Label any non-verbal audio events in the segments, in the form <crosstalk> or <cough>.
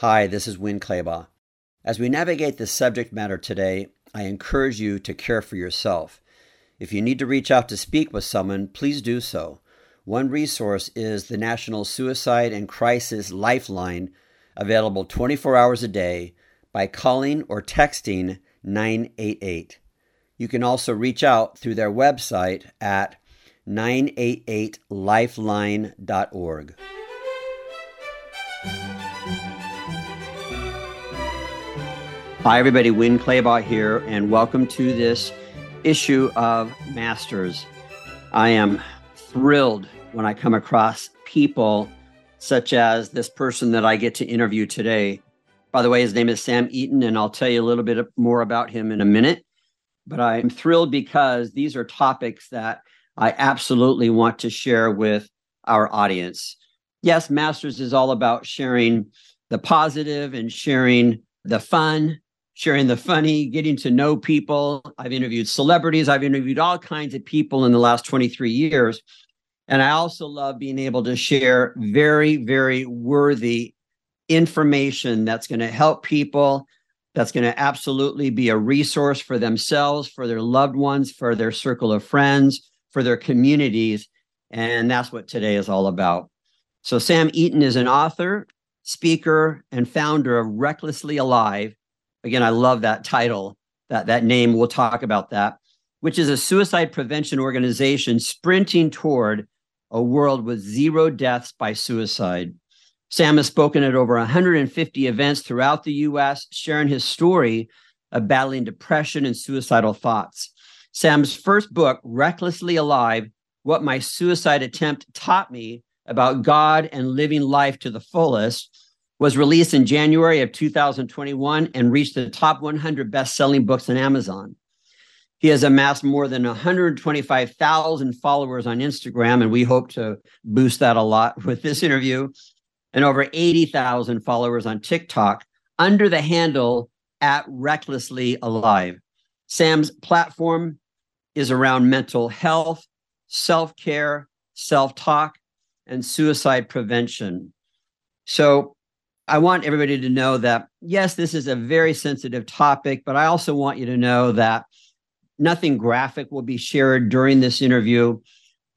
Hi, this is Winn Claybaugh. As we navigate the subject matter today, I encourage you to care for yourself. If you need to reach out to speak with someone, please do so. One resource is the National Suicide and Crisis Lifeline, available 24 hours a day by calling or texting 988. You can also reach out through their website at 988lifeline.org. Hi, everybody. Winn Claybaugh here, and welcome to this issue of Masters. I am thrilled when I come across people such as this person that I get to interview today. By the way, his name is Sam Eaton, and I'll tell you a little bit more about him in a minute. But I'm thrilled because these are topics that I absolutely want to share with our audience. Yes, Masters is all about sharing the positive and sharing the fun sharing the funny, getting to know people. I've interviewed celebrities, I've interviewed all kinds of people in the last 23 years. And I also love being able to share very, very worthy information that's going to help people, that's going to absolutely be a resource for themselves, for their loved ones, for their circle of friends, for their communities. And that's what today is all about. So, Sam Eaton is an author, speaker, and founder of Recklessly Alive Again, I love that title, that, that name. We'll talk about that, which is a suicide prevention organization sprinting toward a world with zero deaths by suicide. Sam has spoken at over 150 events throughout the US, sharing his story of battling depression and suicidal thoughts. Sam's first book, Recklessly Alive What My Suicide Attempt Taught Me About God and Living Life to the Fullest, was released in January of 2021 and reached the top 100 best-selling books on Amazon. He has amassed more than 125,000 followers on Instagram, and we hope to boost that a lot <laughs> with this interview, and over 80,000 followers on TikTok under the handle at Recklessly Alive. Sam's platform is around mental health, self care, self talk, and suicide prevention. So, I want everybody to know that, yes, this is a very sensitive topic, but I also want you to know that nothing graphic will be shared during this interview.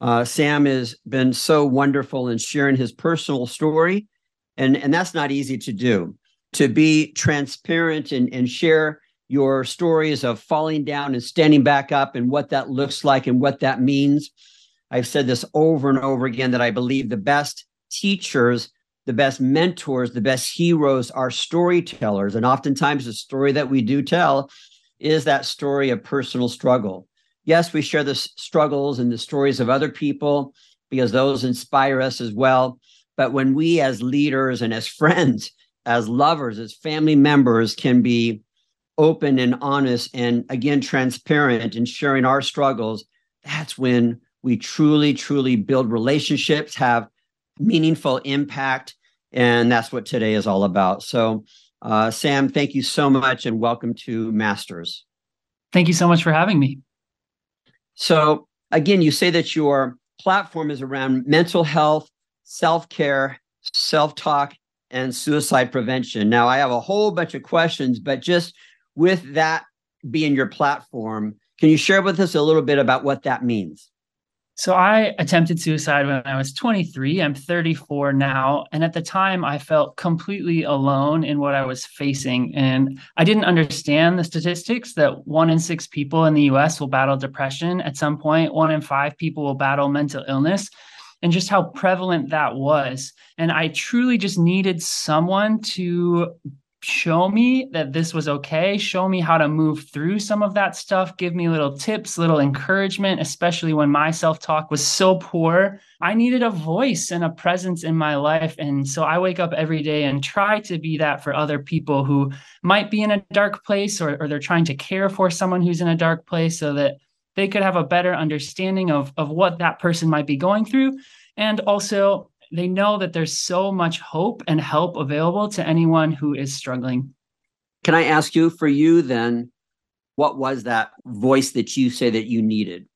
Uh, Sam has been so wonderful in sharing his personal story, and, and that's not easy to do. To be transparent and, and share your stories of falling down and standing back up and what that looks like and what that means. I've said this over and over again that I believe the best teachers the best mentors, the best heroes are storytellers. And oftentimes, the story that we do tell is that story of personal struggle. Yes, we share the struggles and the stories of other people because those inspire us as well. But when we, as leaders and as <laughs> friends, as lovers, as family members, can be open and honest and again transparent in sharing our struggles, that's when we truly, truly build relationships, have meaningful impact. And that's what today is all about. So, uh, Sam, thank you so much and welcome to Masters. Thank you so much for having me. So, again, you say that your platform is around mental health, self care, self talk, and suicide prevention. Now, I have a whole bunch of questions, but just with that being your platform, can you share with us a little bit about what that means? So I attempted suicide when I was 23. I'm 34 now. And at the time, I felt completely alone in what I was facing. And I didn't understand the statistics that one in six people in the US will battle depression at some point, one in five people will battle mental illness, and just how prevalent that was. And I truly just needed someone to show me that this was okay, show me how to move through some of that stuff, give me little tips, little encouragement, especially when my self talk was so poor. I needed a voice and a presence in my life. And so I wake up every day and try to be that for other people who might be in a dark place or, or they're trying to care for someone who's in a dark place so that they could have a better understanding of, of what that person might be going through. And also they know that there's so much hope and help available to anyone who is struggling. Can I ask you, for you then, what was that voice that you say that you needed?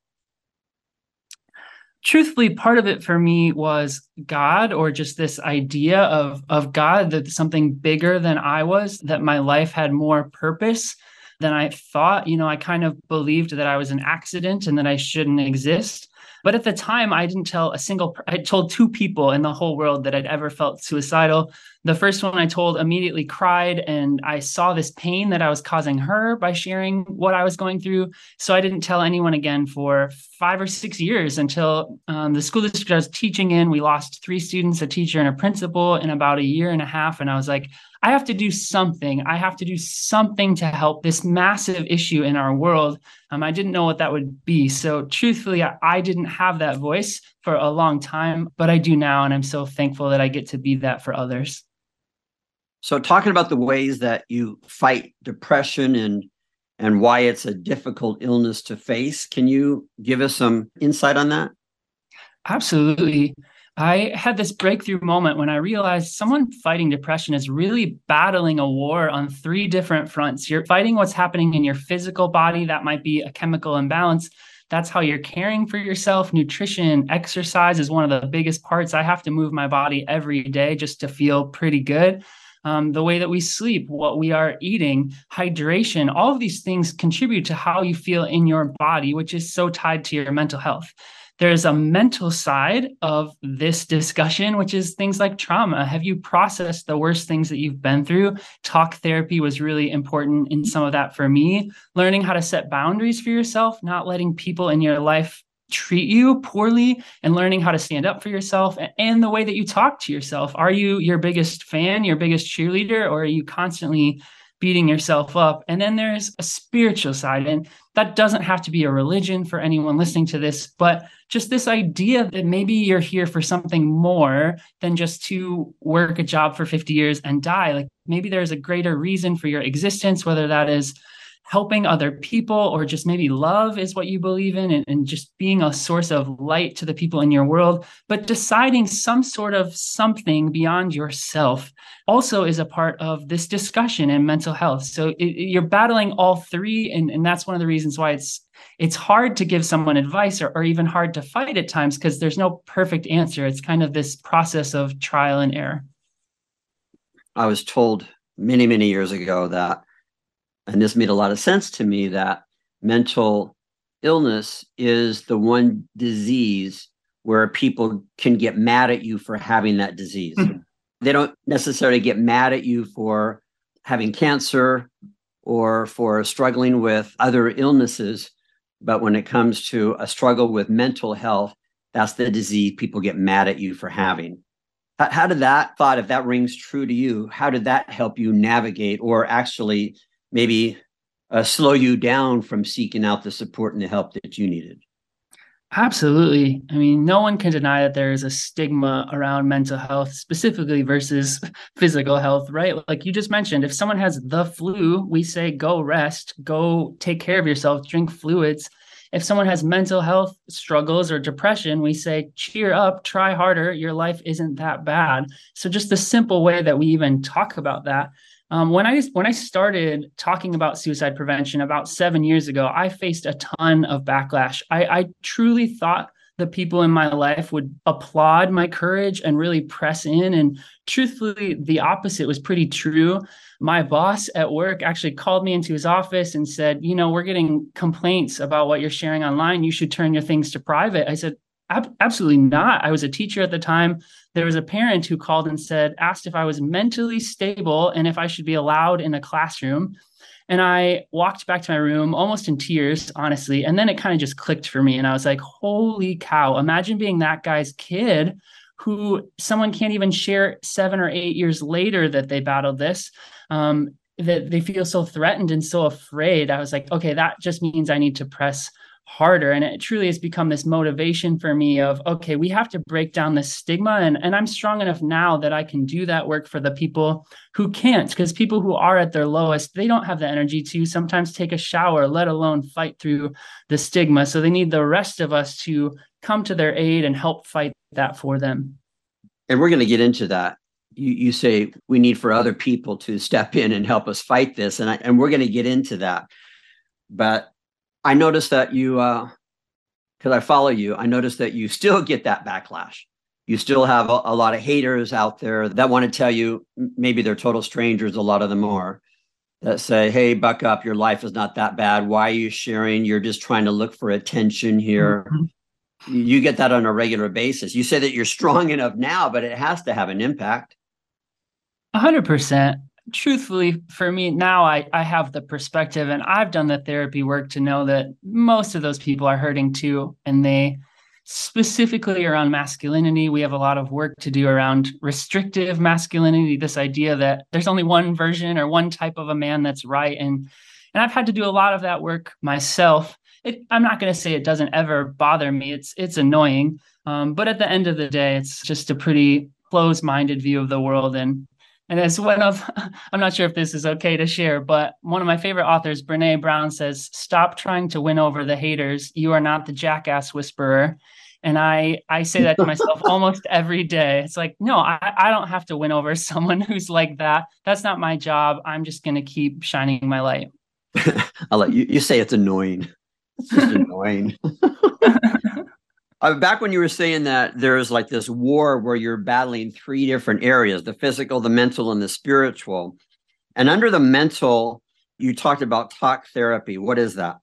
truthfully part of it for me was god or just this idea of of god that something bigger than i was that my life had more purpose than i thought you know i kind of believed that i was an accident and that i shouldn't exist but at the time, I didn't tell a single, I told two people in the whole world that I'd ever felt suicidal. The first one I told immediately cried, and I saw this pain that I was causing her by sharing what I was going through. So I didn't tell anyone again for five or six years until um, the school district I was teaching in, we lost three students, a teacher, and a principal in about a year and a half. And I was like, I have to do something. I have to do something to help this massive issue in our world. Um, I didn't know what that would be. So, truthfully, I, I didn't have that voice for a long time, but I do now. And I'm so thankful that I get to be that for others. So, talking about the ways that you fight depression and and why it's a difficult illness to face, can you give us some insight on that? Absolutely. I had this breakthrough moment when I realized someone fighting depression is really battling a war on three different fronts. You're fighting what's happening in your physical body, that might be a chemical imbalance. That's how you're caring for yourself. Nutrition, exercise is one of the biggest parts. I have to move my body every day just to feel pretty good. Um, the way that we sleep, what we are eating, hydration, all of these things contribute to how you feel in your body, which is so tied to your mental health. There's a mental side of this discussion, which is things like trauma. Have you processed the worst things that you've been through? Talk therapy was really important in some of that for me. Learning how to set boundaries for yourself, not letting people in your life treat you poorly and learning how to stand up for yourself and the way that you talk to yourself. Are you your biggest fan, your biggest cheerleader, or are you constantly beating yourself up. And then there's a spiritual side. And that doesn't have to be a religion for anyone listening to this, but just this idea that maybe you're here for something more than just to work a job for 50 years and die. Like maybe there's a greater reason for your existence, whether that is helping other people or just maybe love is what you believe in and, and, just being a source of light to the people in your world. But deciding some sort of something beyond yourself also is a part of this discussion in mental health. So it, you're battling all three and, and that's one of the reasons why it's it's hard to give someone advice or, or even hard to fight at times because there's no perfect answer. It's kind of this process of trial and error. I was told many many years ago that and this made a lot of sense to me that mental illness is the one disease where people can get mad at you for having that disease. Mm-hmm. They don't necessarily get mad at you for having cancer or for struggling with other illnesses. But when it comes to a struggle with mental health, that's the disease people get mad at you for having. How, how did that thought, if that rings true to you, how did that help you navigate or actually maybe uh, slow you down from seeking out the support and the help that you needed. Absolutely. I mean, no one can deny that there is a stigma around mental health, specifically versus <laughs> physical health, right? Like you just mentioned, if someone has the flu, we say go rest, go take care of yourself, drink fluids. If someone has mental health struggles or depression, we say cheer up, try harder, your life isn't that bad. So, just the simple way that we even talk about that um, when I when I started talking about suicide prevention about seven years ago, I faced a ton of backlash. I, I truly thought the people in my life would applaud my courage and really press in. And truthfully, the opposite was pretty true. My boss at work actually called me into his office and said, You know, we're getting complaints about what you're sharing online. You should turn your things to private. I said, absolutely not. I was a teacher at the time. There was a parent who called and said, asked if I was mentally stable and if I should be allowed in a classroom. And I walked back to my room almost in tears, honestly. And then it kind of just clicked for me. And I was like, holy cow, imagine being that guy's kid who someone can't even share seven or eight years later that they battled this. Um, that they feel so threatened and so afraid. I was like, okay, that just means I need to press harder. And it truly has become this motivation for me of okay we have to break down this stigma. And, and i'm strong enough now that i can do that work for the people who can't because people who are at their lowest they don't have the energy to sometimes take a shower let alone fight through the stigma. So they need the rest of us to come to their aid and help fight that for them. And we're going to get into that. You, you say we need for other people to step in and help us fight this. And, I, and we're going to get into that. But I noticed that you uh, because I follow you, I notice that you still get that backlash. You still have a, a lot of haters out there that want to tell you, maybe they're total strangers, a lot of them are, that say, hey, buck up, your life is not that bad. Why are you sharing? You're just trying to look for attention here. Mm-hmm. You get that on a regular basis. You say that you're strong <laughs> enough now, but it has to have an impact. 100% truthfully for me now I, I have the perspective and i've done the therapy work to know that most of those people are hurting too and they specifically around masculinity. We have a lot of work to do around restrictive masculinity this idea that there's only one version or one type of a man that's right and and i've had to do a lot of that work myself. It, i'm not going to say it doesn't ever bother me it's it's annoying um, but at the end of the day it's just a pretty closed-minded view of the world and and as one of, <laughs> I'm not sure if this is okay to share, but one of my favorite authors, Brene Brown, says, Stop trying to win over the haters. You are not the jackass whisperer. And I, I say that to myself <laughs> almost every day. It's like, no, I, I don't have to win over <laughs> someone who's like that. That's not my job. I'm just going to keep shining my light. I'll let you, you say it's annoying. It's just annoying. Uh, back when you were saying that there's like this war where you're battling three different areas the physical, the mental, and the spiritual. And under the mental, you talked about talk therapy. What is that?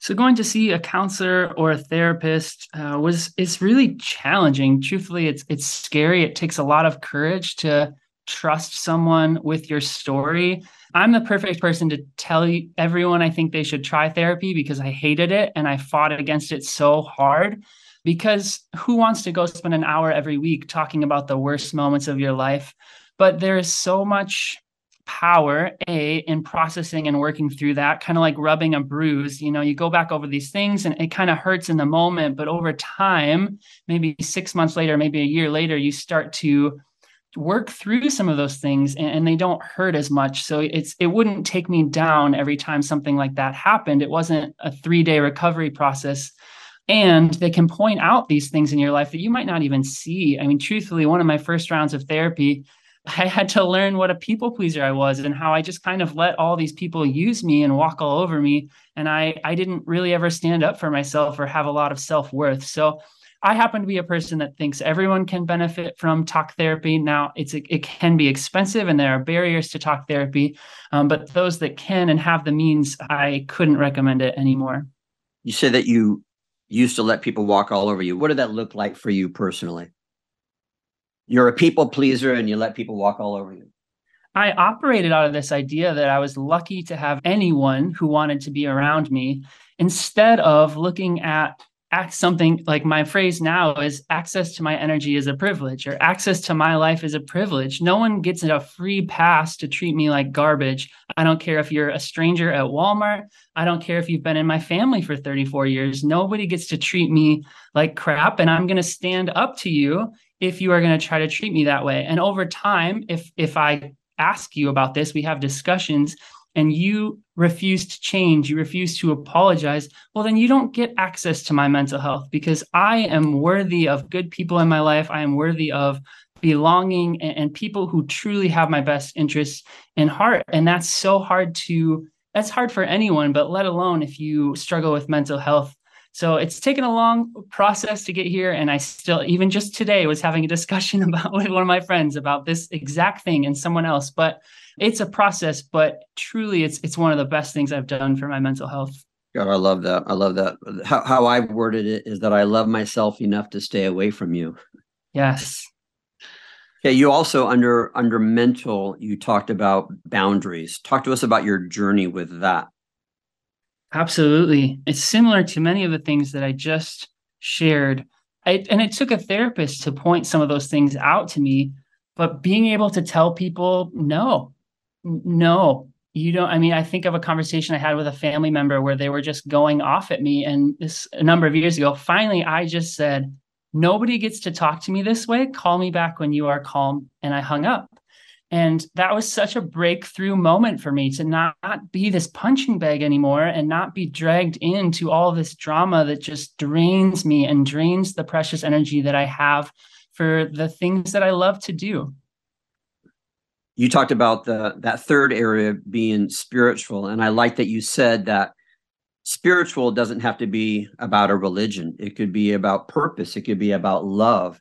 So going to see a counselor or a therapist uh, was is really challenging. Truthfully, it's it's scary. It takes a lot of courage to trust someone with your story. I'm the perfect person to tell everyone I think they should try therapy because I hated it and I fought against it so hard. Because who wants to go spend an hour every week talking about the worst moments of your life? But there is so much power a in processing and working through that kind of like rubbing a bruise you know you go back over these things and it kind of hurts in the moment but over time maybe 6 months later maybe a year later you start to work through some of those things and, and, they don't hurt as much. So it's it wouldn't take me down every time something like that happened. It wasn't a 3 day recovery process. And they can point out these things in your life that you might not even see. I mean truthfully one of my first rounds of therapy <laughs> i had to learn what a people pleaser i was and how i just kind of let all these people use me and walk all over me. And i i didn't really ever stand up for myself or have a lot of self-worth. So I happen to be a person that thinks everyone can benefit from talk therapy. Now, it's it can be expensive, and there are barriers to talk therapy. Um, but those that can and have the means, I couldn't recommend it anymore. You said that you used to let people walk all over you. What did that look like for you personally? You're a people pleaser, and you let people walk all over you. I operated out of this idea that I was lucky to have anyone who wanted to be around me instead of looking at act something like my phrase now is access to my energy is a privilege or access to my life is a privilege. No one gets a free pass to treat me like garbage. I don't care if you're a stranger at walmart. I don't care if you've been in my family for 34 years. Nobody gets to treat me like crap and i'm going to stand up to you if you are going to try to treat me that way. And over time if if i ask you about this we have discussions and you refuse to change, you refuse to apologize, well, then you don't get access to my mental health because I am worthy of good people in my life. I am worthy of belonging and, and people who truly have my best interests in heart. And that's so hard to, that's hard for anyone, but let alone if you struggle with mental health. So it's taken a long process to get here. And I still, even just today, was having a discussion <laughs> about with one of my friends about this exact thing and someone else. But it's a process, but truly it's it's one of the best things I've done for my mental health. God, I love that. I love that. How how I worded it is that I love myself enough to stay away from you. Yes. Yeah, you also under under mental, you talked about boundaries. Talk to us about your journey with that. Absolutely. It's similar to many of the things that I just shared. I, and it took a therapist to point some of those things out to me. But being able to tell people, no, no you don't i mean i think of a conversation i had with a family member where they were just going off at me and this a number of years ago finally i just said nobody gets to talk to me this way call me back when you are calm and i hung up and that was such a breakthrough moment for me to not, not be this punching bag anymore and not be dragged into all this drama that just drains me and drains the precious energy that i have for the things that i love to do you talked about the that third area being spiritual and i like that you said that spiritual doesn't have to be about a religion. It could be about purpose. It could be about love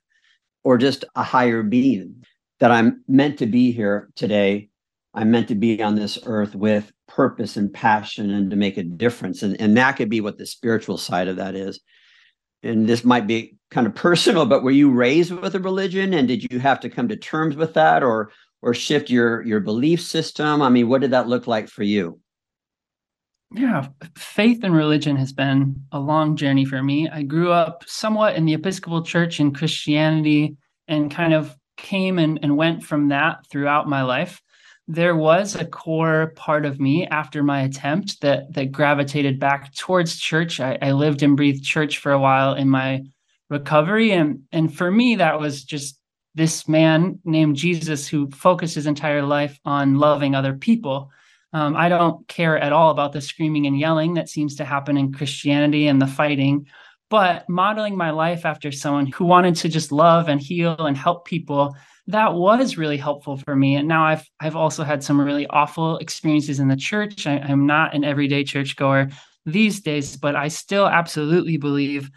or just a higher being that I'm meant to be here today. I'm meant to be on this earth with purpose and passion and to make a difference. And, and that could be what the spiritual side of that is. And this might be kind of personal, but were you raised with a religion and did you have to come to terms with that or or shift your your belief system? I mean, what did that look like for you? Yeah, faith and religion has been a long journey for me. I grew up somewhat in the Episcopal Church in Christianity and kind of came and, and went from that throughout my life. There was a core part of me after my attempt that that gravitated back towards church. I, I lived and breathed church for a while in my recovery. And and for me, that was just this man named Jesus who focused his entire life on loving other people um, I don't care at all about the screaming and yelling that seems to happen in Christianity and the fighting, but modeling my life after someone who wanted to just love and heal and help people that was really helpful for me. And now I've I've also had some really awful experiences in the church. I, I'm not an everyday churchgoer these days, but I still absolutely believe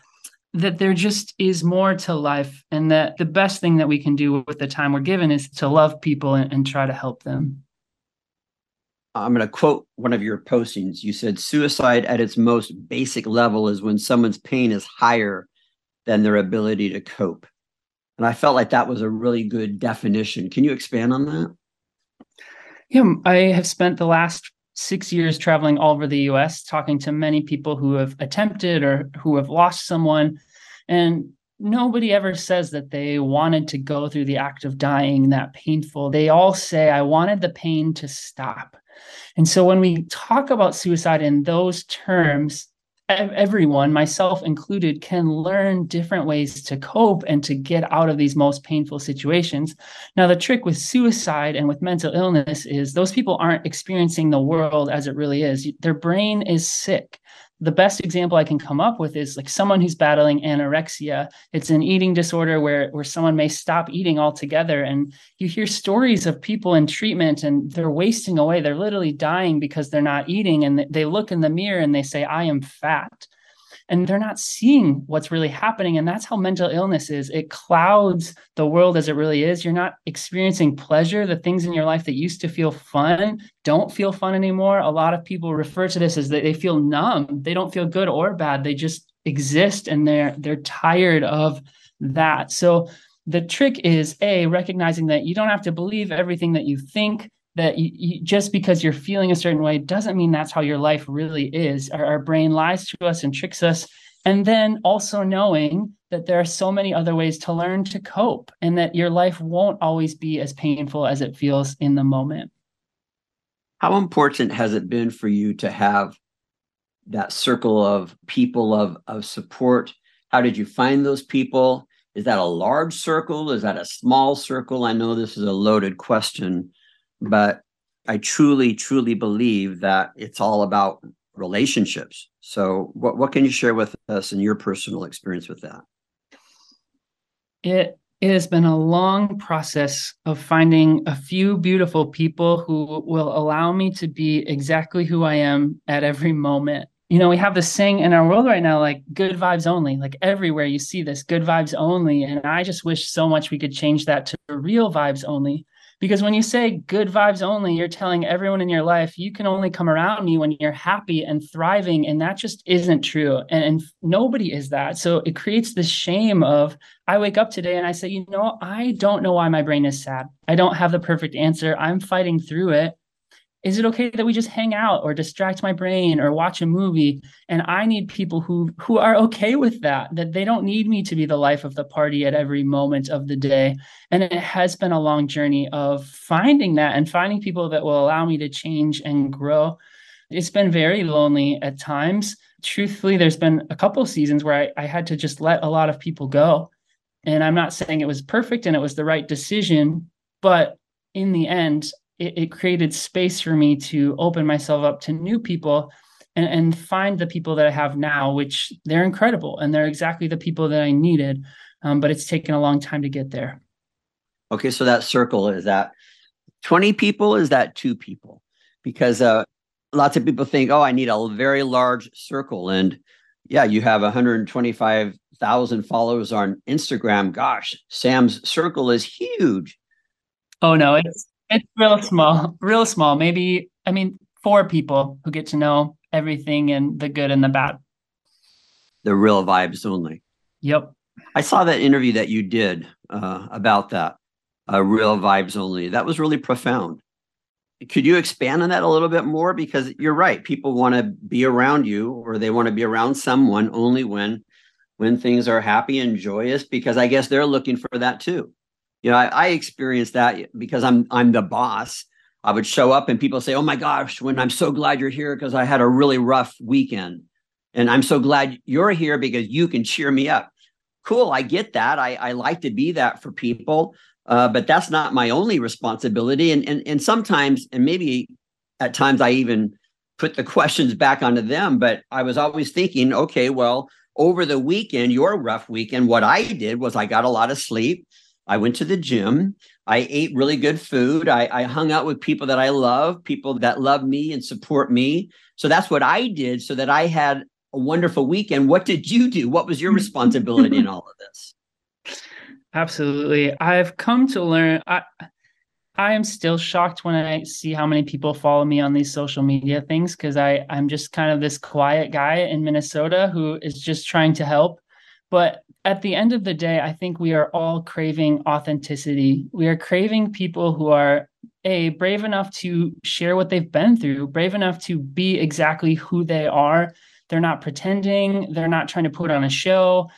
that there just is more to life and that the best thing that we can do with the time we're given is to love people and, and try to help them. I'm going to quote one of your postings. You said suicide at its most basic level is when someone's pain is higher than their ability to cope. And I felt like that was a really good definition. Can you expand on that? Yeah, I have spent the last six years traveling all over the US, talking to many people who have attempted or who have lost someone. And nobody ever says that they wanted to go through the act of dying that painful. They all say, I wanted the pain to stop. And so when we talk about suicide in those terms, everyone, myself included, can learn different ways to cope and to get out of these most painful situations. Now, the trick with suicide and with mental illness is those people aren't experiencing the world as it really is. Their brain is sick the best example I can come up with is like someone who's battling anorexia. It's an eating disorder where where someone may stop eating altogether. And you hear stories of people in treatment and they're wasting away. They're literally dying because they're not eating. And they look in the mirror and they say, I am fat and they're not seeing what's really happening. And that's how mental illness is. It clouds the world as it really is. You're not experiencing pleasure. The things in your life that used to feel fun don't feel fun anymore. A lot of people refer to this as that they feel numb. They don't feel good or bad. They just exist and they're they're tired of that. So the trick is a recognizing that you don't have to believe everything that you think that you, you, just because you're feeling a certain way doesn't mean that's how your life really is. Our, our brain lies to us and tricks us. And then also knowing that there are so many other ways to learn to cope and that your life won't always be as painful as it feels in the moment. How important has it been for you to have that circle of people of, of support? How did you find those people? Is that a large circle? Is that a small circle? I know this is a loaded question, but I truly, truly believe that it's all about relationships. So, what, what can you share with us in your personal experience with that? It, it has been a long process of finding a few beautiful people who will allow me to be exactly who I am at every moment. You know, we have this saying in our world right now, like good vibes only. Like everywhere you see this, good vibes only. And I just wish so much we could change that to real vibes only because when you say good vibes only, you're telling everyone in your life, you can only come around me when you're happy and thriving. And that just isn't true. And, and nobody is that. So it creates this shame of, I wake up today and I say, you know, I don't know why my brain is sad. I don't have the perfect answer. I'm fighting through it is it okay that we just hang out or distract my brain or watch a movie? And i need people who who are okay with that that they don't need me to be the life of the party at every moment of the day. And it has been a long journey of finding that and finding people that will allow me to change and grow. It's been very lonely at times. Truthfully there's been a couple seasons where I, I had to just let a lot of people go. And i'm not saying it was perfect and it was the right decision but in the end it, it created space for me to open myself up to new people and, and find the people that I have now, which they're incredible and they're exactly the people that I needed. Um, but it's taken a long time to get there. Okay, so that circle is that 20 people? Is that two people? Because uh, lots of people think, oh, I need a very large circle. And yeah, you have 125,000 followers on Instagram. Gosh, Sam's circle is huge. Oh no, it's it's real small, real small. Maybe I mean four people who get to know everything and the good and the bad. The real vibes only. Yep. I saw that interview that you did uh, about that. Uh, real vibes only. That was really profound. Could you expand on that a little bit more? Because you're right. People want to be around you, or they want to be around someone only when when things are happy and joyous. Because I guess they're looking for that too. You know, I, I experienced that because I'm I'm the boss. I would show up and people say, "Oh my gosh, Winn I'm so glad you're here because I had a really rough weekend." And I'm so glad you're here because you can cheer me up. Cool, I get that. I, I like to be that for people, uh, but that's not my only responsibility. And, and and sometimes, and maybe at times, I even put the <laughs> questions back onto them. But I was always thinking, okay, well, over the weekend, your rough weekend, what I did was I got a lot of sleep. I went to the gym. I ate really good food. I, I, hung out with people that I love, people that love me and support me. So that's what I did so that I had a wonderful weekend. What did you do? What was your responsibility in <laughs> all of this? Absolutely. I've come to learn I I am still shocked when I see how many people follow me on these social media things because I I'm just kind of this quiet guy in Minnesota who is just trying to help. But at the end of the day, I think we are all craving authenticity. We are craving people who are a brave enough to share what they've been through, brave enough to be exactly who they are they're not pretending, they're not trying to put on a show.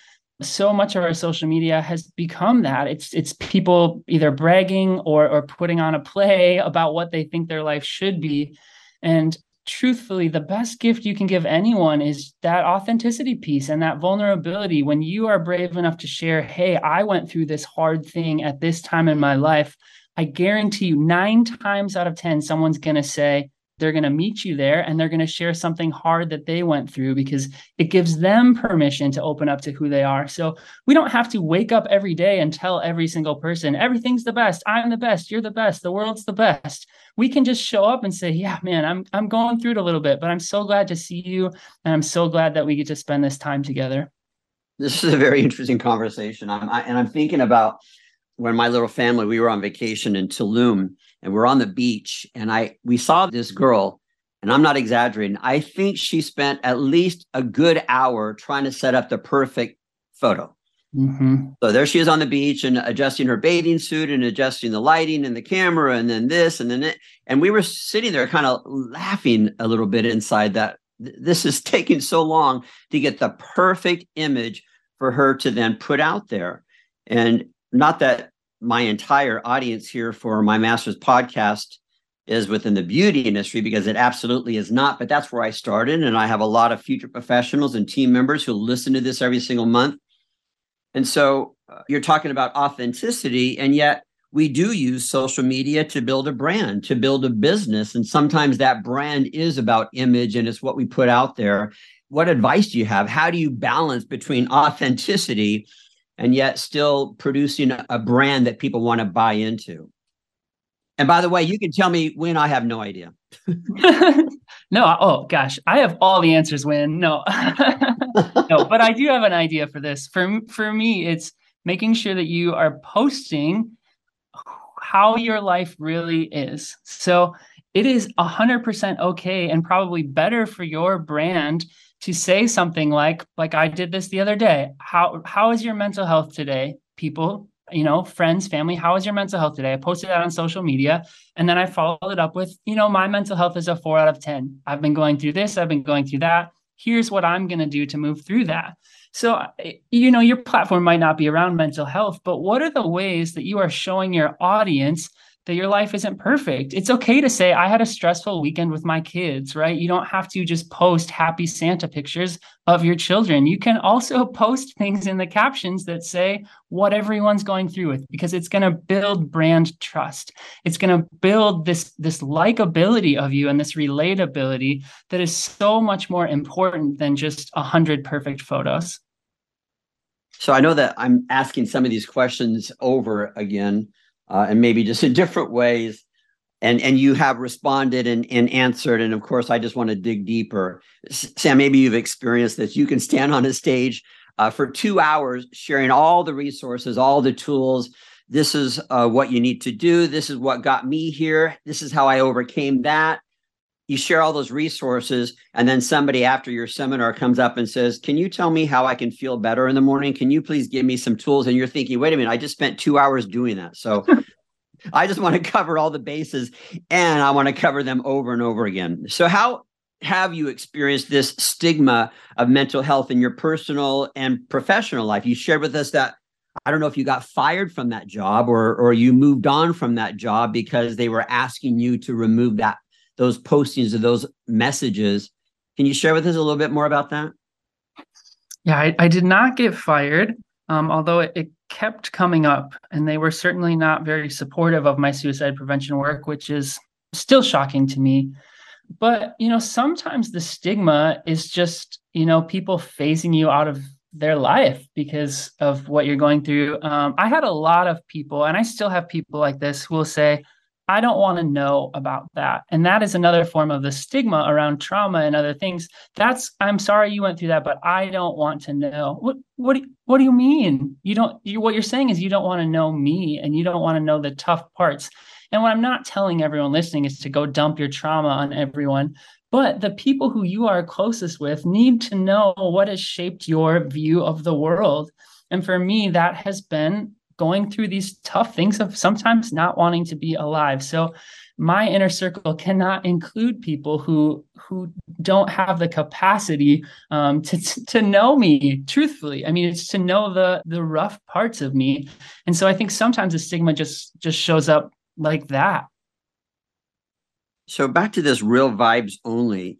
So much of our social media has become that. It's it's people either bragging or or putting on a play about what they think their life should be. And truthfully, the best gift you can give anyone is that authenticity piece and that vulnerability. When you are brave enough to share, hey, I went through this hard thing at this time in my life, I guarantee you, nine times out of 10, someone's going to say, they're going to meet you there and they're going to share something hard that they went through because it gives them permission to open up to who they are. So we don't have to wake up every day and tell every single person, everything's the best. I'm the best. You're the best. The world's the best. We can just show up and say, yeah, man, I'm, I'm going through it a little bit, but I'm so glad to see you. And I'm so glad that we get to spend this time together. This is a very interesting conversation. I'm, I, and I'm thinking about when my little family, we were on vacation in Tulum and we're on the beach and I we saw this girl and I'm not exaggerating. I think she spent at least a good hour trying to set up the perfect photo. Mm-hmm. So there she is on the beach and adjusting her bathing suit and adjusting the lighting and the camera and then this and then it. And we were sitting there kind of laughing a little bit inside that this is <laughs> taking so long to get the perfect image for her to then put out there. And not that my entire audience here for my master's podcast is within the beauty industry because it absolutely is not. But that's where I started. And I have a lot of future professionals and team members who listen to this every single month. And so uh, you're talking about authenticity, and yet we do use social media to build a brand, to build a business. And sometimes that brand is about image and it's what we put out there. What advice do you have? How do you balance between authenticity and yet still producing a brand that people want to buy into. And by the way, you can tell me Winn I have no idea. <laughs> no, oh gosh, I have all the answers Winn. No. <laughs> no, but I do have an idea for this. For for me, it's making sure that you are posting how your life really is. So it is 100% okay and probably better for your brand to say something like like I did this the other day. How how is your mental health today, people? You know, friends, family, how is your mental health today? I posted that on social media and then I followed it up with, you know, my mental health is a 4 out of 10. I've been going through this, I've been going through that. Here's what I'm going to do to move through that. So, you know, your platform might not be around mental health, but what are the ways that you are showing your audience that your life isn't perfect. It's okay to say, I had a stressful weekend with my kids, right? You don't have to just post happy Santa pictures of your children. You can also <laughs> post things in the captions that say what everyone's going through with because it's going to build brand trust. It's going to build this, this likability of you and this relatability that is so much more important than just a hundred perfect photos. So I know that I'm asking some of these questions over again uh, and maybe just in different ways. and and you have responded and, and answered. And of course i just want to dig deeper. Sam maybe you've experienced this. You can stand on a stage uh, for two hours sharing all the resources all the tools. This is uh, what you need to do. This is what got me here. This is how i overcame that you share all those resources and then somebody after your seminar comes up and says can you tell me how i can feel better in the morning can you please give me some tools and you're thinking wait a minute i just spent two hours doing that so <laughs> I just want to cover all the bases and I want to cover them over and over again. So, how have you experienced this stigma of mental health in your personal and professional life? You shared with us that I don't know if you got fired from that job or or you moved on from that job because they were asking you to remove that those postings or those messages. Can you share with us a little bit more about that? Yeah, I, I did not get fired, um, although it, it kept coming up, and they were certainly not very supportive of my suicide prevention work, which is still shocking to me. But, you know, sometimes the stigma is just, you know, people phasing you out of their life because of what you're going through. Um, I had a lot of people, and I still have people like this who will say, I don't want to know about that. And that is another form of the stigma around trauma and other things. That's I'm sorry you went through that, but I don't want to know. What what do, what do you mean? You don't you what you're saying is you don't want to know me and you don't want to know the tough parts. And what I'm not telling everyone listening is to go dump your trauma on everyone, but the people who you are closest with need to know what has shaped your view of the world. And for me, that has been going through these tough things of sometimes not wanting to be alive. So my inner circle cannot include people who who don't have the capacity um, to to know me truthfully. I mean, it's to know the the rough parts of me, and so I think sometimes the stigma just just shows up like that. So back to this real vibes only.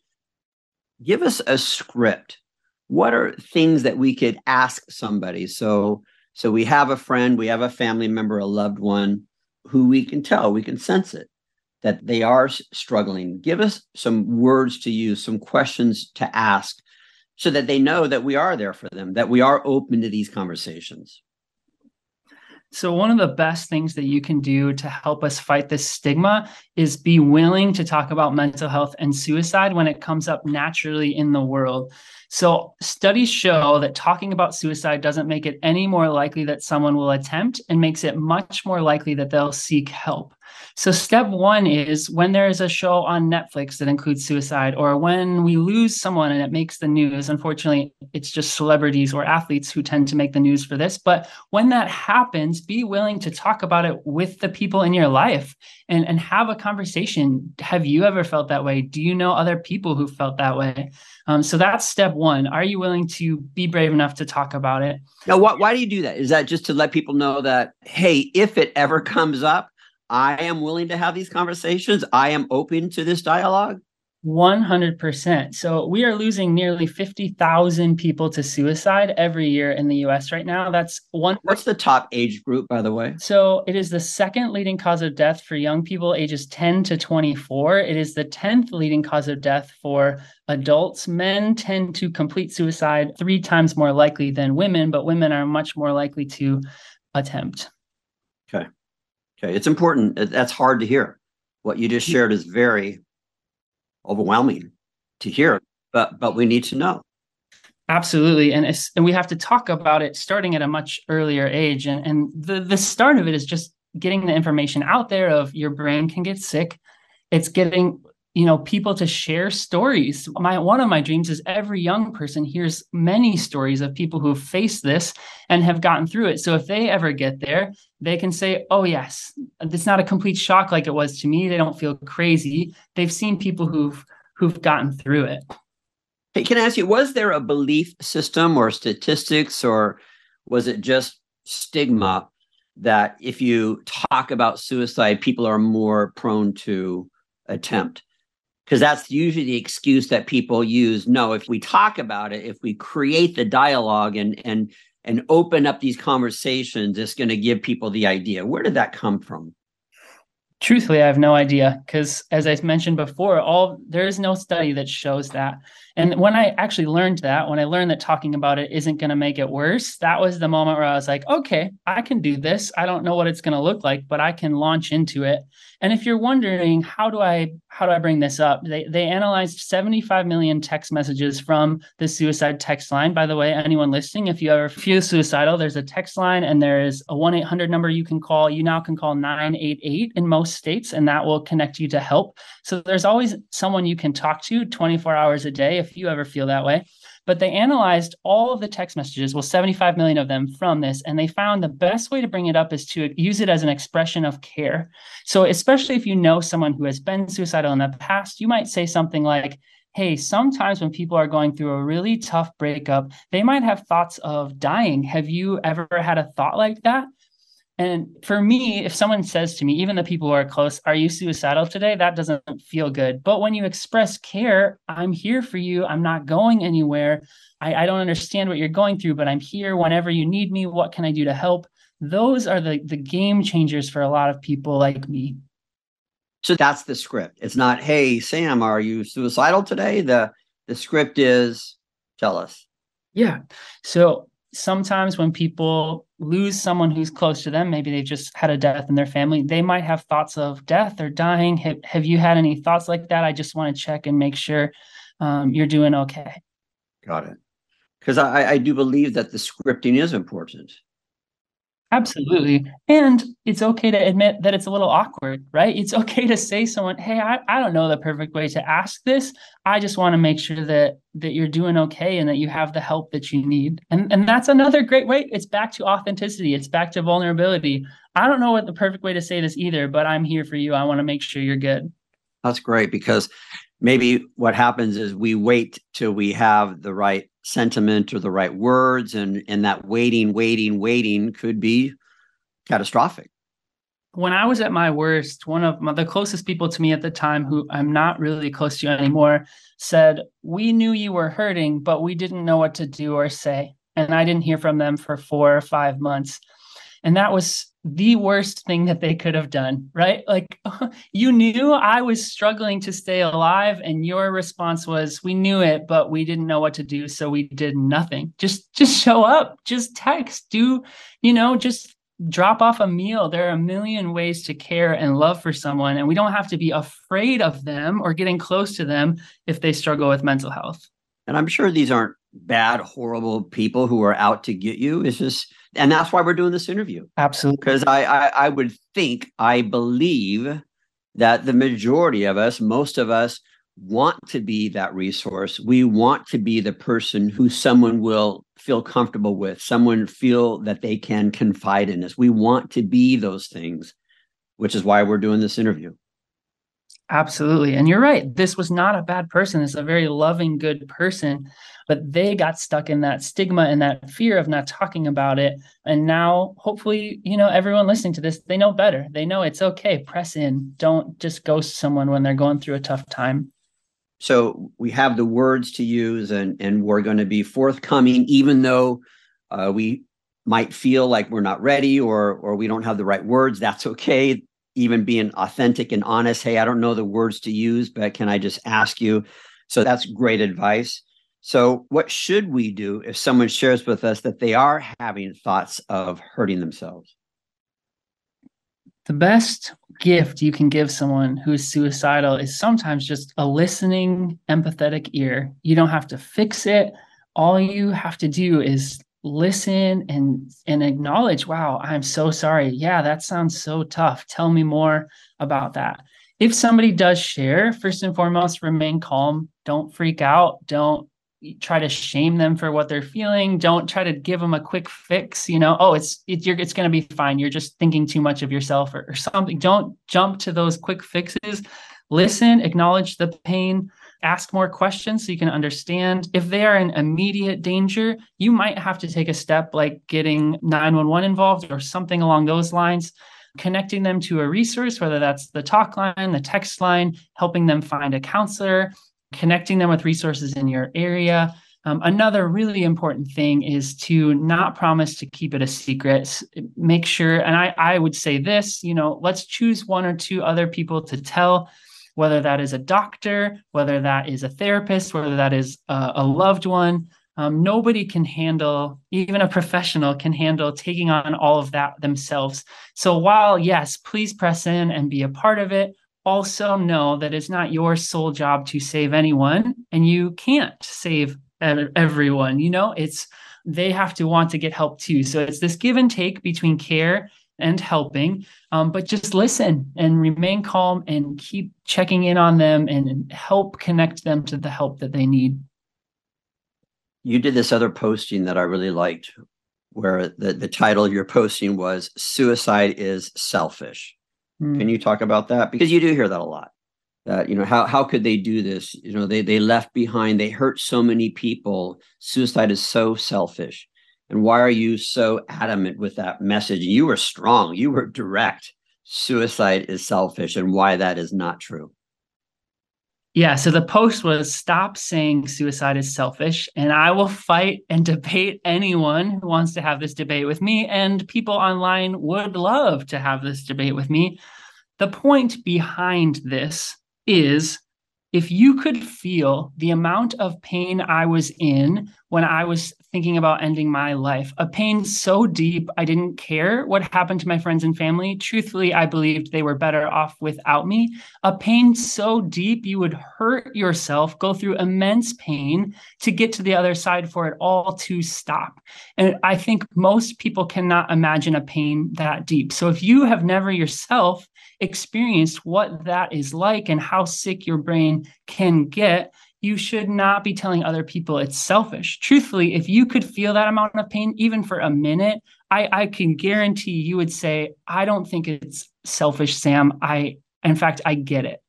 Give us a script. What are things that we could ask somebody? So so we have a friend, we have a family member, a loved one who we can tell, we can sense it that they are struggling. Give us some words to use, some questions to ask so that they know that we are there for them, that we are open to these conversations. So, one of the best things that you can do to help us fight this stigma is be willing to talk about mental health and suicide when it comes up naturally in the world. So, studies show that talking about suicide doesn't make it any more likely that someone will attempt and makes it much more likely that they'll seek help. So, step one is when there is a show on Netflix that includes suicide, or when we lose someone and it makes the news. Unfortunately, it's just celebrities or athletes who tend to make the news for this. But when that happens, be willing to talk about it with the people in your life and, and have a conversation. Have you ever felt that way? Do you know other people who felt that way? Um, so that's step one. Are you willing to be brave enough to talk about it? Now, why, why do you do that? Is that just to let people know that, hey, if it ever comes up, I am willing to have these conversations. I am open to this dialogue. 100%. So we are losing nearly 50,000 people to suicide every year in the US right now. That's one. What's the top age group, by the way? So it is the second leading cause of death for young people ages 10 to 24. It is the 10th leading cause of death for adults. Men tend to complete suicide three times more likely than women, but women are much more likely to attempt. Okay. Okay. It's important. That's hard to hear. What you just mm-hmm. shared is very overwhelming to hear, but but we need to know. Absolutely, and and we have to talk about it starting at a much earlier age, and and the the start of it is just getting the information out there of your brain can get sick. It's getting you know people to share stories. My one of my dreams is every young person hears many stories of people who have faced this and have gotten through it. So if they ever get there they can say oh yes it's not a complete shock like it was to me. They don't feel crazy. They've seen people who've who've gotten through it. Hey can i ask you was there a belief system or statistics or was it just stigma that if you talk about suicide people are more prone to attempt because that's usually the excuse that people use no if we talk about it if we create the dialogue and and and open up these conversations it's going to give people the idea. Where did that come from? Truthfully i have no idea because as i mentioned before all there is no study that shows that. And when i actually learned that when i learned that talking about it isn't going to make it worse that was the moment where i was like okay i can do this. I don't know what it's going to look like but i can launch into it And if you're wondering how do I how do I bring this up? They they analyzed 75 million text messages from the suicide text line. By the way, anyone listening, if you ever feel suicidal, there's a text line and there is a 1-800 number you can call. You now can call 988 in most states and that will connect you to help. So there's always someone you can talk to 24 hours a day if you ever feel that way. But they analyzed all of the text messages, well, 75 million of them from this, and they found the best way to bring it up is to use it as an expression of care. So, especially if you know someone who has been suicidal in the past, you might say something like, Hey, sometimes when people are going through a really tough breakup, they might have thoughts of dying. Have you ever had a thought like that? And for me, if someone says to me, even the people who are close, are you suicidal today? That doesn't feel good. But when you express care, I'm here for you. I'm not going anywhere. I, I, don't understand what you're going through, but I'm here whenever you need me. What can I do to help? Those are the, the game changers for a lot of people like me. So that's the script. It's not, hey, Sam, are you suicidal today? The the script is tell us. Yeah. So sometimes when people lose someone who's close to them, maybe they've just had a death in their family, they might have thoughts of death or dying. Have, have you had any thoughts like that? I just want to check and make sure um, you're doing okay. Got it. Because I, I do believe that the scripting is important. Absolutely. And it's okay to admit that it's a little awkward, right? It's <laughs> okay to say someone, hey, I, I don't know the perfect way to ask this. I just want to make sure that that you're doing okay and that you have the help that you need. And and that's another great way. It's back to authenticity. It's back to vulnerability. I don't know what the perfect way to say this either, but I'm here for you. I want to make sure you're good. That's great because maybe what happens is we wait till we have the right sentiment or the right words and and that waiting waiting waiting could be catastrophic. When i was at my worst one of my, the closest people to me at the time who i'm not really close to anymore said we knew you were hurting but we didn't know what to do or say. And i didn't hear from them for four or five months. And that was the worst thing that they could have done, right? Like <laughs> you knew I was struggling to stay alive and your response was we knew it but we didn't know what to do so we did nothing. Just <laughs> just show up, just text, do, you know, just drop off a meal. There are a million ways to care and love for someone and we don't have to be afraid of them or getting close to them if they struggle with mental health. And I'm sure these aren't bad horrible people who are out to get you. It's just and that's why we're doing this interview. Absolutely. Because I, I, I would think, I believe that the majority of us, most of us, want to be that resource. We want to be the person who someone will feel comfortable with, someone feel that they can confide in us. We want to be those things, which is why we're doing this interview. Absolutely. And you're right. This was not a bad person. It's a very loving, good person but they got stuck in that stigma and that fear of not talking about it and now hopefully you know everyone listening to this they know better they know it's okay press in don't just ghost someone when they're going through a tough time so we have the words to use and and we're going to be forthcoming even though uh, we might feel like we're not ready or or we don't have the right words that's okay even being authentic and honest hey i don't know the words to use but can i just ask you so that's great advice so, what should we do if someone shares with us that they are having thoughts of hurting themselves? The best gift you can give someone who is suicidal is sometimes just a listening, empathetic ear. You don't have to fix it. All you have to do is listen and and acknowledge, wow, I'm so sorry. Yeah, that sounds so tough. Tell me more about that. If somebody does share, first and foremost, remain calm. Don't freak out. Don't try to shame them for what they're feeling. Don't try to give them a quick fix. You know, oh, it's it, you're, it's going to be fine. You're just thinking too much of yourself or, or something. Don't jump to those quick fixes. Listen, acknowledge the pain, ask more questions so you can understand. If they are in immediate danger, you might have to take a step like getting 911 involved or something along those lines connecting them to a resource, whether that's the talk line, the text line, helping them find a counselor, connecting them with resources in your area. Um, another really important thing is to not promise to keep it a secret. Make sure, and I, I would say this, you know, let's choose one or two other people to tell, whether that is a doctor, whether that is a therapist, whether that is a, a loved one. Um, nobody can handle, even a professional can handle taking on all of that themselves. So, while yes, please press in and be a part of it, also know that it's not your sole job to save anyone and you can't save everyone. You know, it's they have to want to get help too. So, it's this give and take between care and helping. Um, but just listen and remain calm and keep checking in on them and help connect them to the help that they need. You did this other posting that I really liked, where the, the title of your posting was Suicide is Selfish. Mm. Can you talk about that? Because you do hear that a lot. That you know how how could they do this? You know they they left behind. They hurt so many people. Suicide is so selfish. And why are you so adamant with that message? You were strong, you were direct. Suicide is selfish, and why that is not true. Yeah, so the post was stop saying suicide is selfish, and I will fight and debate anyone who wants to have this debate with me. And people online would love to have this debate with me. The point behind this is if you could feel the amount of pain I was in when I was thinking about ending my life, a pain so deep I didn't care what happened to my friends and family. Truthfully, I believed they were better off without me. A pain so deep you would hurt yourself, go through immense pain to get to the other side for it all to stop. And I think most people cannot imagine a pain that deep. So if you have never yourself experienced what that is like and how sick your brain can get, you should not be telling other people it's selfish. Truthfully, if you could feel that amount of pain, even for a minute, I, I can guarantee you would say, I don't think it's selfish, Sam. I, in fact, I get it.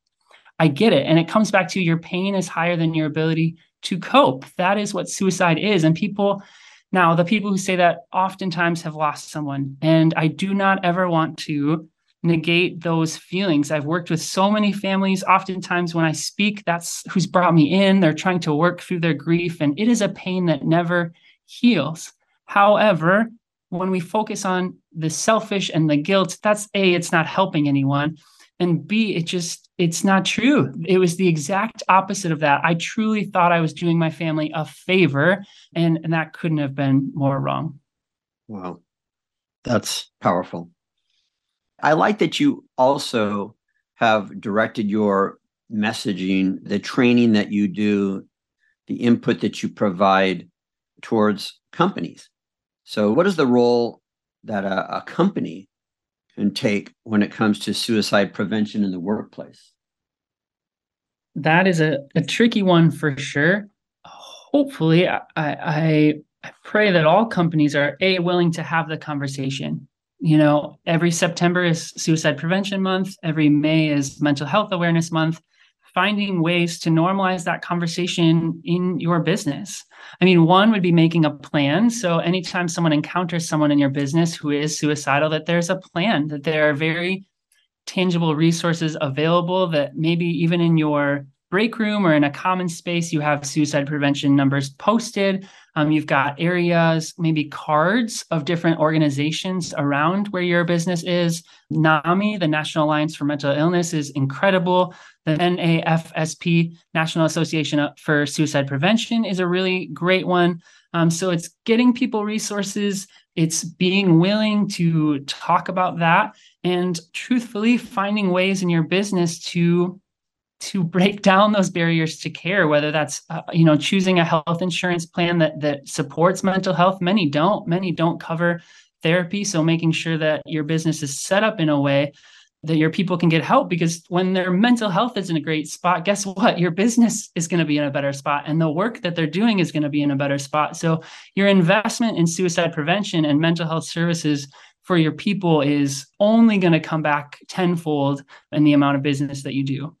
I get it. And it comes back to your pain is higher than your ability to cope. That is what suicide is. And people, now, the people who say that oftentimes have lost someone. And I do not ever want to negate those feelings. I've worked with so many families. Oftentimes, when I speak, that's who's brought me in. They're trying to work through their grief, and it is a pain that never heals. However, when we focus on the selfish and the guilt, that's A, it's not helping anyone. And B, it just, it's not true. It was the exact opposite of that. I truly thought I was doing my family a favor, and, and that couldn't have been more wrong. Wow. That's powerful. I like that you also have directed your messaging, the training that you do, the input that you provide towards companies. So, what is the role that a, a company can take when it comes to suicide prevention in the workplace? That is a, a tricky one for sure. Hopefully, I, I, I pray that all companies are a willing to have the conversation you know, every September is Suicide Prevention Month, every May is Mental Health Awareness Month. Finding ways to normalize that conversation in your business. I mean, one would be making a plan. So, anytime someone encounters someone in your business who is suicidal, that there's a plan, that there are very tangible resources available, that maybe even in your break room or in a common space, you have suicide prevention numbers posted. Um, you've got areas, maybe cards of different organizations around where your business is. NAMI, the National Alliance for Mental Illness, is incredible. The NAFSP, National Association for Suicide Prevention, is a really great one. Um, so it's getting people resources, it's being willing to talk about that, and truthfully finding ways in your business to to break down those barriers to care whether that's uh, you know choosing a health insurance plan that that supports mental health. Many don't. Many don't cover therapy. So making sure that your business is set up in a way that your people can get help because when their mental health is in a great spot guess what? Your business is going to be in a better spot and the work that they're doing is going to be in a better spot. So your investment in suicide prevention and mental health services for your people is only going to come back tenfold in the amount of business that you do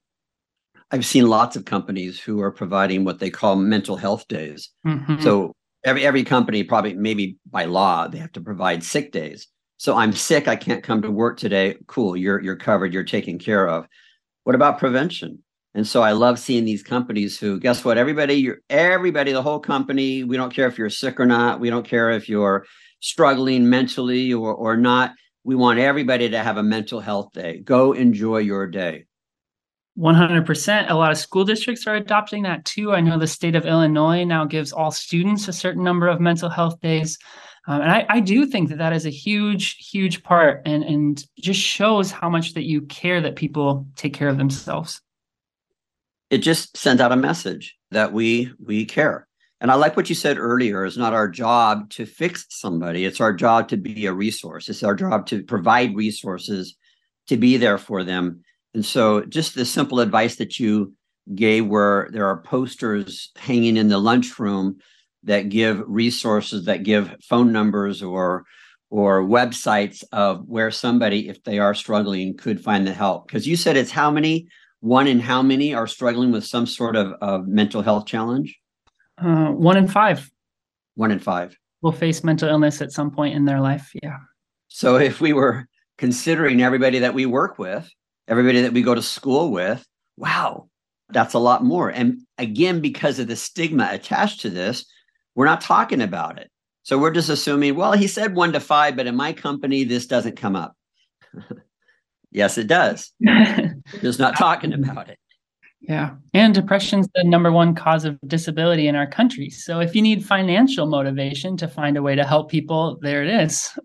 I've seen lots of companies who are providing what they call mental health days. Mm-hmm. So every every company probably maybe by law they have to provide sick days. So I'm sick, I can't come to work today. Cool, you're you're covered, you're taken care of. What about prevention? And so I love seeing these companies who guess what everybody you're everybody the whole company, we don't care if you're sick or not, we don't care if you're struggling mentally or or not. We want everybody to have a mental health day. Go enjoy your day 100%. A lot of school districts are adopting that too. I know the state of Illinois now gives all students a certain number of mental health days. Um, and I, I, do think that that is a huge, huge part and, and just shows how much that you care that people take care of themselves. It just sends out a message that we we care. And I like what you said earlier. It's not our job to fix somebody. It's our job to be a resource. It's our job to provide resources to be there for them. And so just the simple advice that you gave where there are posters hanging in the lunchroom that give resources that give phone numbers or or websites of where somebody if they are struggling could find the help. Because you said it's how many one in how many are struggling with some sort of, of mental health challenge? Uh, one in five. One in five. Will face mental illness at some point in their life yeah. So if we were considering everybody that we work with everybody that we go to school with wow that's a lot more and again because of the stigma attached to this we're not talking about it. So we're just assuming, well, he said one to five, but in my company, this doesn't come up. <laughs> yes, it does. <laughs> just not talking about it. Yeah. And depression's the number one cause of disability in our country. So if you need financial motivation to find a way to help people, there it is.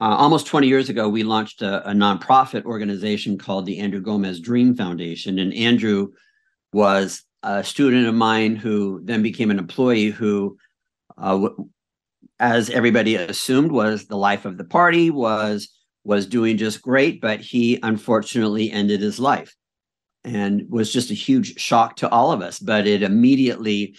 Uh, almost 20 years ago, we launched a, a nonprofit organization called the Andrew Gomez Dream Foundation. And Andrew was a student of mine who then became an employee who uh, as everybody assumed was the life of the party was was doing just great but he unfortunately ended his life and was just a huge shock to all of us but it immediately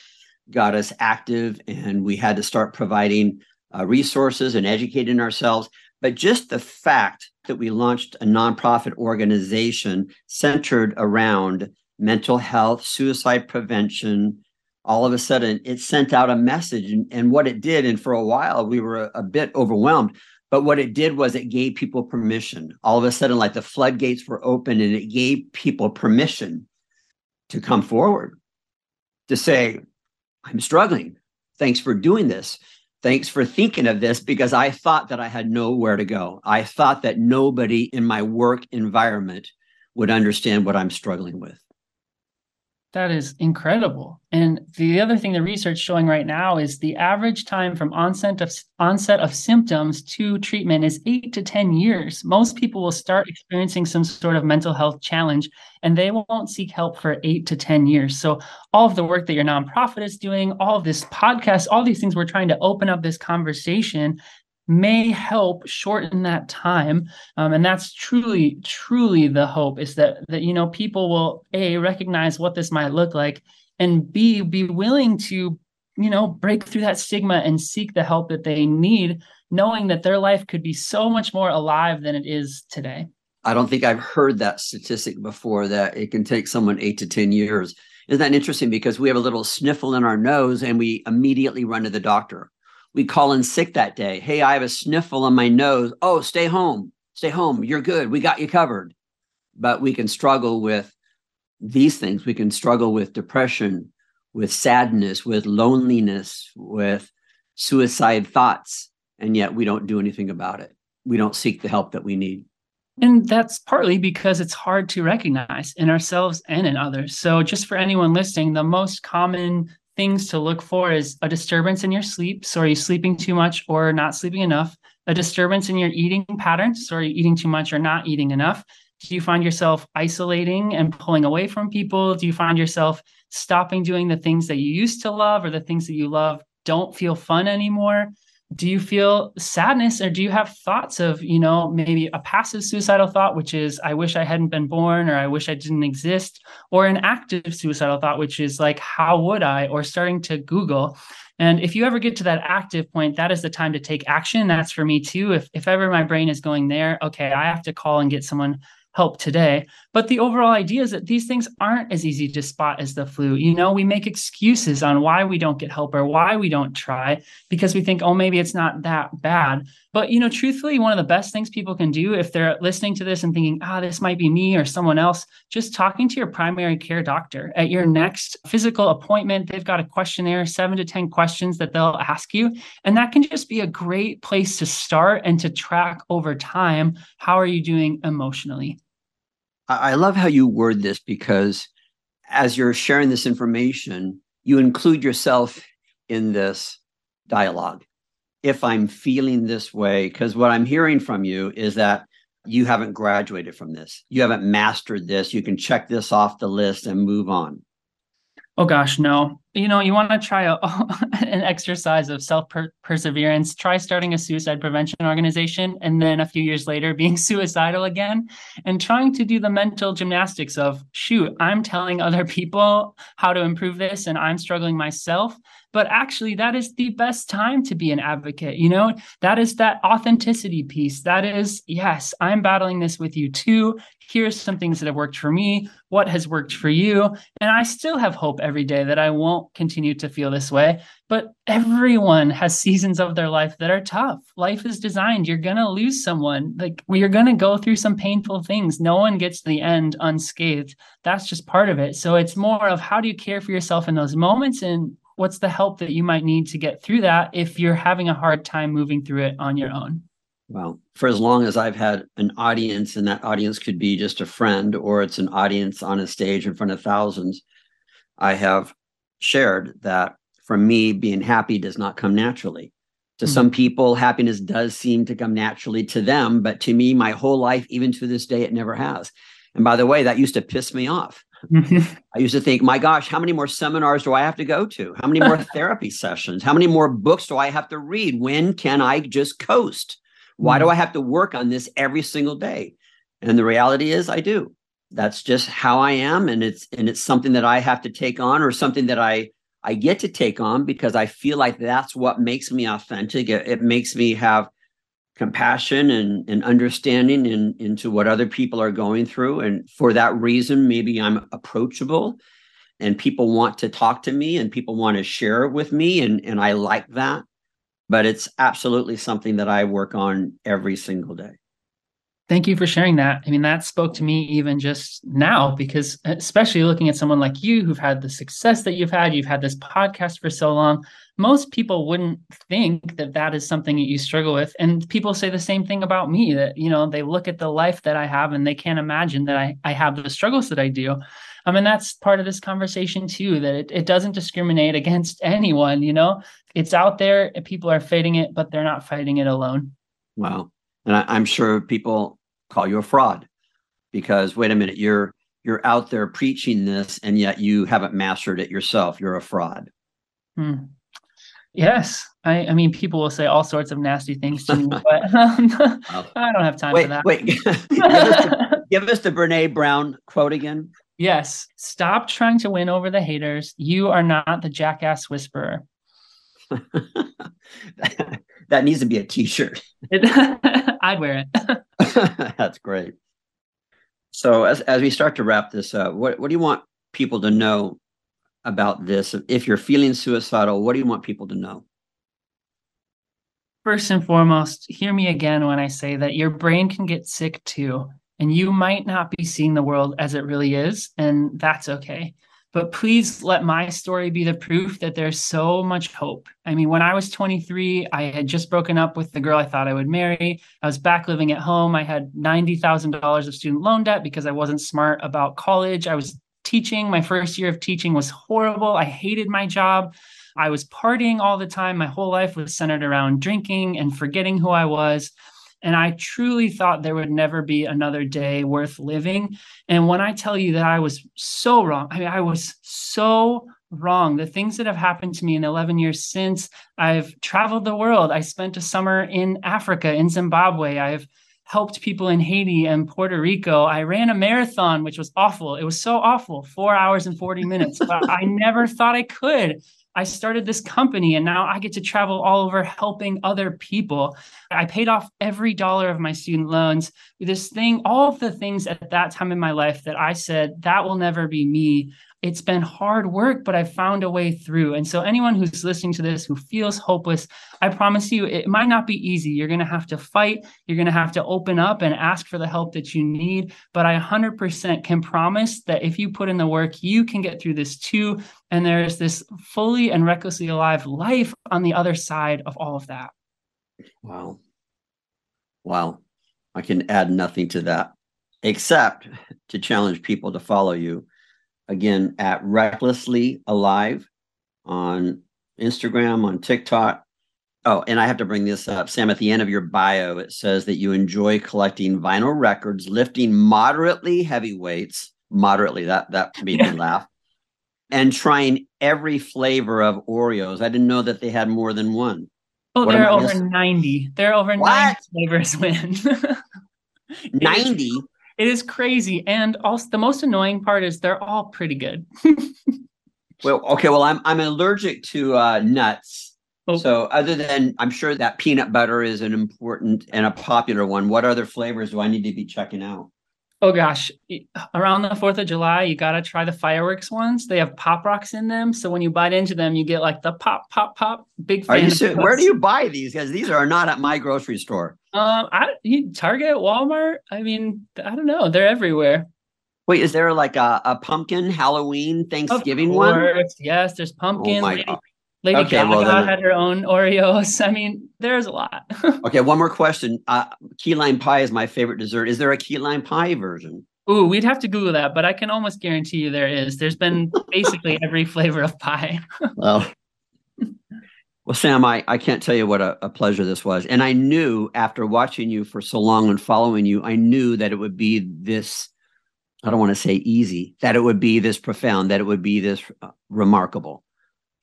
got us active and we had to start providing uh, resources and educating ourselves but just the fact that we launched a nonprofit organization centered around mental health, suicide prevention. All of a sudden, it sent out a message. And, and what it did, and for a while, we were a, a bit overwhelmed. But what it did was it gave people permission. All of a sudden, like the floodgates were open and it gave people permission to come forward to say, I'm struggling. Thanks for doing this. Thanks for thinking of this because I thought that I had nowhere to go. I thought that nobody in my work environment would understand what I'm struggling with. That is incredible. And the other thing the research showing right now is the average time from onset of onset of symptoms to treatment is 8 to 10 years. Most people will start experiencing some sort of mental health challenge and they won't seek help for 8 to 10 years. So all of the work that your nonprofit is doing, all of this podcast, all these things we're trying to open up this conversation may help shorten that time. Um, and that's truly truly the hope is that that you know people will a recognize what this might look like and b be willing to you know break through that stigma and seek the help that they need knowing that their life could be so much more alive than it is today. I don't think i've heard that statistic before that it can take someone 8 to 10 years. Isn't that interesting? Because we have a little sniffle in our nose and we immediately run to the doctor we call in sick that day. Hey, I have a sniffle on my nose. Oh, stay home. Stay home. You're good. We got you covered. But we can struggle with these things. We can struggle with depression, with sadness, with loneliness, with suicide thoughts. And yet we don't do anything about it. We don't seek the help that we need. And that's partly because it's hard to recognize in ourselves and in others. So, just for anyone listening, the most common things to look for is a disturbance in your sleep. So, are you sleeping too much or not sleeping enough? A disturbance in your eating patterns. So, are you eating too much or not eating enough? Do you find yourself isolating and pulling away from people? Do you find yourself stopping doing the things that you used to love or the things that you love don't feel fun anymore? Do you feel sadness or do you have thoughts of you know maybe a passive suicidal thought which is i wish i hadn't been born or i wish i didn't exist or an active suicidal thought which is like how would i? or starting to google. And if you ever get to that active point that is the time to take action. That's for me too. If if ever my brain is going there okay i have to call and get someone help today. But the overall idea is that these things aren't as easy to spot as the flu. You know, we make excuses on why we don't get help or why we don't try because we think, oh, maybe it's not that bad. But, you know, truthfully, one of the best things people can do if they're listening to this and thinking, ah, oh, this might be me or someone else, just talking to your primary care doctor at your next physical appointment. They've got a questionnaire, seven to 10 questions that they'll ask you. And that can just be a great place to start and to track over time how are you doing emotionally. I love how you word this because as you're sharing this information, you include yourself in this dialogue. If I'm feeling this way, because what I'm hearing from you is that you haven't graduated from this, you haven't mastered this, you can check this off the list and move on. Oh gosh, no. You know, you want to try a, <laughs> an exercise of self perseverance. Try starting a suicide prevention organization and then a few years later being <laughs> suicidal again and trying to do the mental gymnastics of, shoot, I'm telling other people how to improve this and I'm struggling myself but actually that is the best time to be an advocate you know that is that authenticity piece that is yes i'm battling this with you too here's some things that have worked for me. What has worked for you? And i still have hope every day that i won't continue to feel this way but everyone has seasons of their life that are tough. Life is designed. You're going to lose someone. Like you're going to go through some painful things. No one gets to the end unscathed. That's just part of it. So it's more of how do you care for yourself in those moments and what's the help that you might need to get through that if you're having a hard time moving through it on your own well for as long as i've had an audience and that audience could be just a friend or it's an audience on a stage in front of thousands i have shared that for me being happy does not come naturally to mm-hmm. some people happiness does seem to come naturally to them but to me my whole life even to this day it never has and by the way that used to piss me off <laughs> I used to think, my gosh, how many more seminars do I have to go to? How many more <laughs> therapy sessions? How many more books do I have to read? When can I just coast? Why do mm. I have to work on this every single day? And the reality is I do. That's just how I am and it's and it's something that I have to take on or something that I I get to take on because I feel like that's what makes me authentic. It, it makes me have compassion and, and understanding in, into what other people are going through. And for that reason, maybe I'm approachable and people want to talk to me and people want to share with me. And, and I like that. But it's absolutely something that I work on every single day. Thank you for sharing that. I mean, that spoke to me even just now, because especially looking at someone like you who've had the success that you've had, you've had this podcast for so long. Most people wouldn't think that that is something that you struggle with. And people say the same thing about me that, you know, they look at the life that I have and they can't imagine that I, I have the struggles that I do. I mean, that's part of this conversation too, that it, it doesn't discriminate against <laughs> anyone, you know, it's out there, people are fighting it, but they're not fighting it alone. Wow. And I, I'm sure people call you a fraud because wait a minute, you're you're out there preaching this and yet you haven't mastered it yourself. You're a fraud. Hmm. Yes, I, I mean, people will say all sorts of nasty things to me, <laughs> but um, <laughs> I don't have time wait, for that. Wait, give, us the, give us the Brene Brown quote again. Yes, stop trying to win over the haters. You are not the jackass whisperer. <laughs> that needs to be a T-shirt. <laughs> I'd wear it. <laughs> That's great. So as as we start to wrap this up, what what do you want people to know about this? If you're feeling suicidal, what do you want people to know? First and foremost, hear me again when I say that your brain can get sick too, and you might not be seeing the world as it really is, and that's okay. But please let my story be the proof that there's so much hope. I mean, when I was 23, I had just broken up with the girl I thought I would marry. I was back living at home. I had $90,000 of student loan debt because I wasn't smart about college. I was teaching. My first year of teaching was horrible. I hated my job. I was partying all the time. My whole life was centered around drinking and forgetting who I was. And I truly thought there would never be another day worth living. And when I tell you that I was so wrong, I mean, I was so wrong. The things that have happened to me in 11 years since I've traveled the world. I spent a summer in Africa, in Zimbabwe. I've helped people in Haiti and Puerto Rico. I ran a marathon, which was awful. It was so awful, four hours and 40 minutes, but <laughs> I never thought I could. I started this company and now I get to travel all over helping other people. I paid off every dollar of my student loans. This thing, all of the things at that time in my life that I said, that will never be me it's been hard work, but I found a way through. And so, anyone who's listening to this who feels hopeless, I promise you, it might not be easy. You're going to have to fight. You're going to have to open up and ask for the help that you need. But I 100% can promise that if you put in the work, you can get through this too. And there's this fully and recklessly alive life on the other side of all of that. Wow. Wow. I can add nothing to that. except to challenge people to follow you again at recklessly alive on Instagram, on TikTok. Oh, and I have to bring this up. Sam, at the end of your bio, it says that you enjoy collecting vinyl records, lifting moderately heavy weights, moderately, that that made yeah. me laugh, and trying every flavor of Oreos. I didn't know that they had more than one. Oh, what there are over missing? 90. There are over what? 90 flavors, <laughs> Winn. 90? It is crazy. And also the most annoying part is they're all pretty good. <laughs> well, okay. Well, I'm I'm allergic to uh, nuts. Oh. So other than I'm sure that peanut butter is an important and a popular one, what other flavors do I need to be checking out? Oh gosh, around the 4th of July, you got to try the fireworks ones. They have pop rocks in them. So when you bite into them, you get like the pop, pop, pop. Big fan. Are you ser- where do you buy these? Because these are not at my grocery store. Um, I Target, Walmart. I mean, I don't know. They're everywhere. Wait, is there like a, a pumpkin Halloween Thanksgiving one? Yes, there's pumpkin. Oh. Lady okay, Gaga well, then, had her own Oreos. <laughs> I mean, there's a lot. <laughs> okay, one more question. Uh, key lime pie is my favorite dessert. Is there a key lime pie version? Ooh, we'd have to Google that, but I can almost guarantee you there is. There's been <laughs> basically every flavor of pie. well, well, Sam, I, I can't tell you what a, a pleasure this was. And I knew after watching you for so long and following you, I knew that it would be this, I don't want to say easy, that it would be this profound, that it would be this uh, remarkable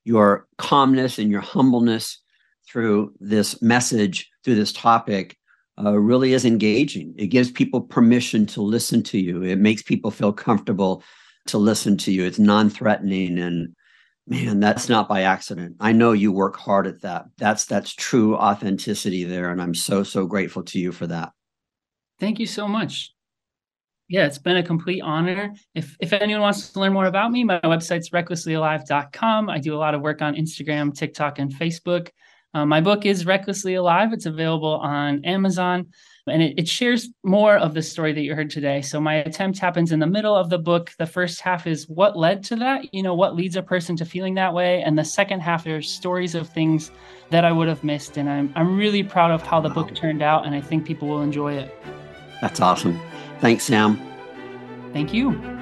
your calmness and your humbleness through this message, through this topic, uh, really is engaging. It gives people permission to listen to you. It makes people feel comfortable to listen to you. It's non threatening. And man, that's not by accident. I know you work hard at that. That's that's true authenticity there. And I'm so, so grateful to you for that. Thank you so much. Yeah, it's been a complete honor. If if anyone wants to learn more about me, my website's recklesslyalive.com. I do a lot of work on Instagram, TikTok, and Facebook. Um, my book is Recklessly Alive. It's available on Amazon and it, it, shares more of the story that you heard today. So my attempt happens in the middle of the book. The first half is what led to that, you know, what leads a person to feeling that way. And the second half are stories of things that I would have missed. And I'm, I'm really proud of how the book turned out. And I think people will enjoy it. That's awesome. Thanks, Sam. Thank you.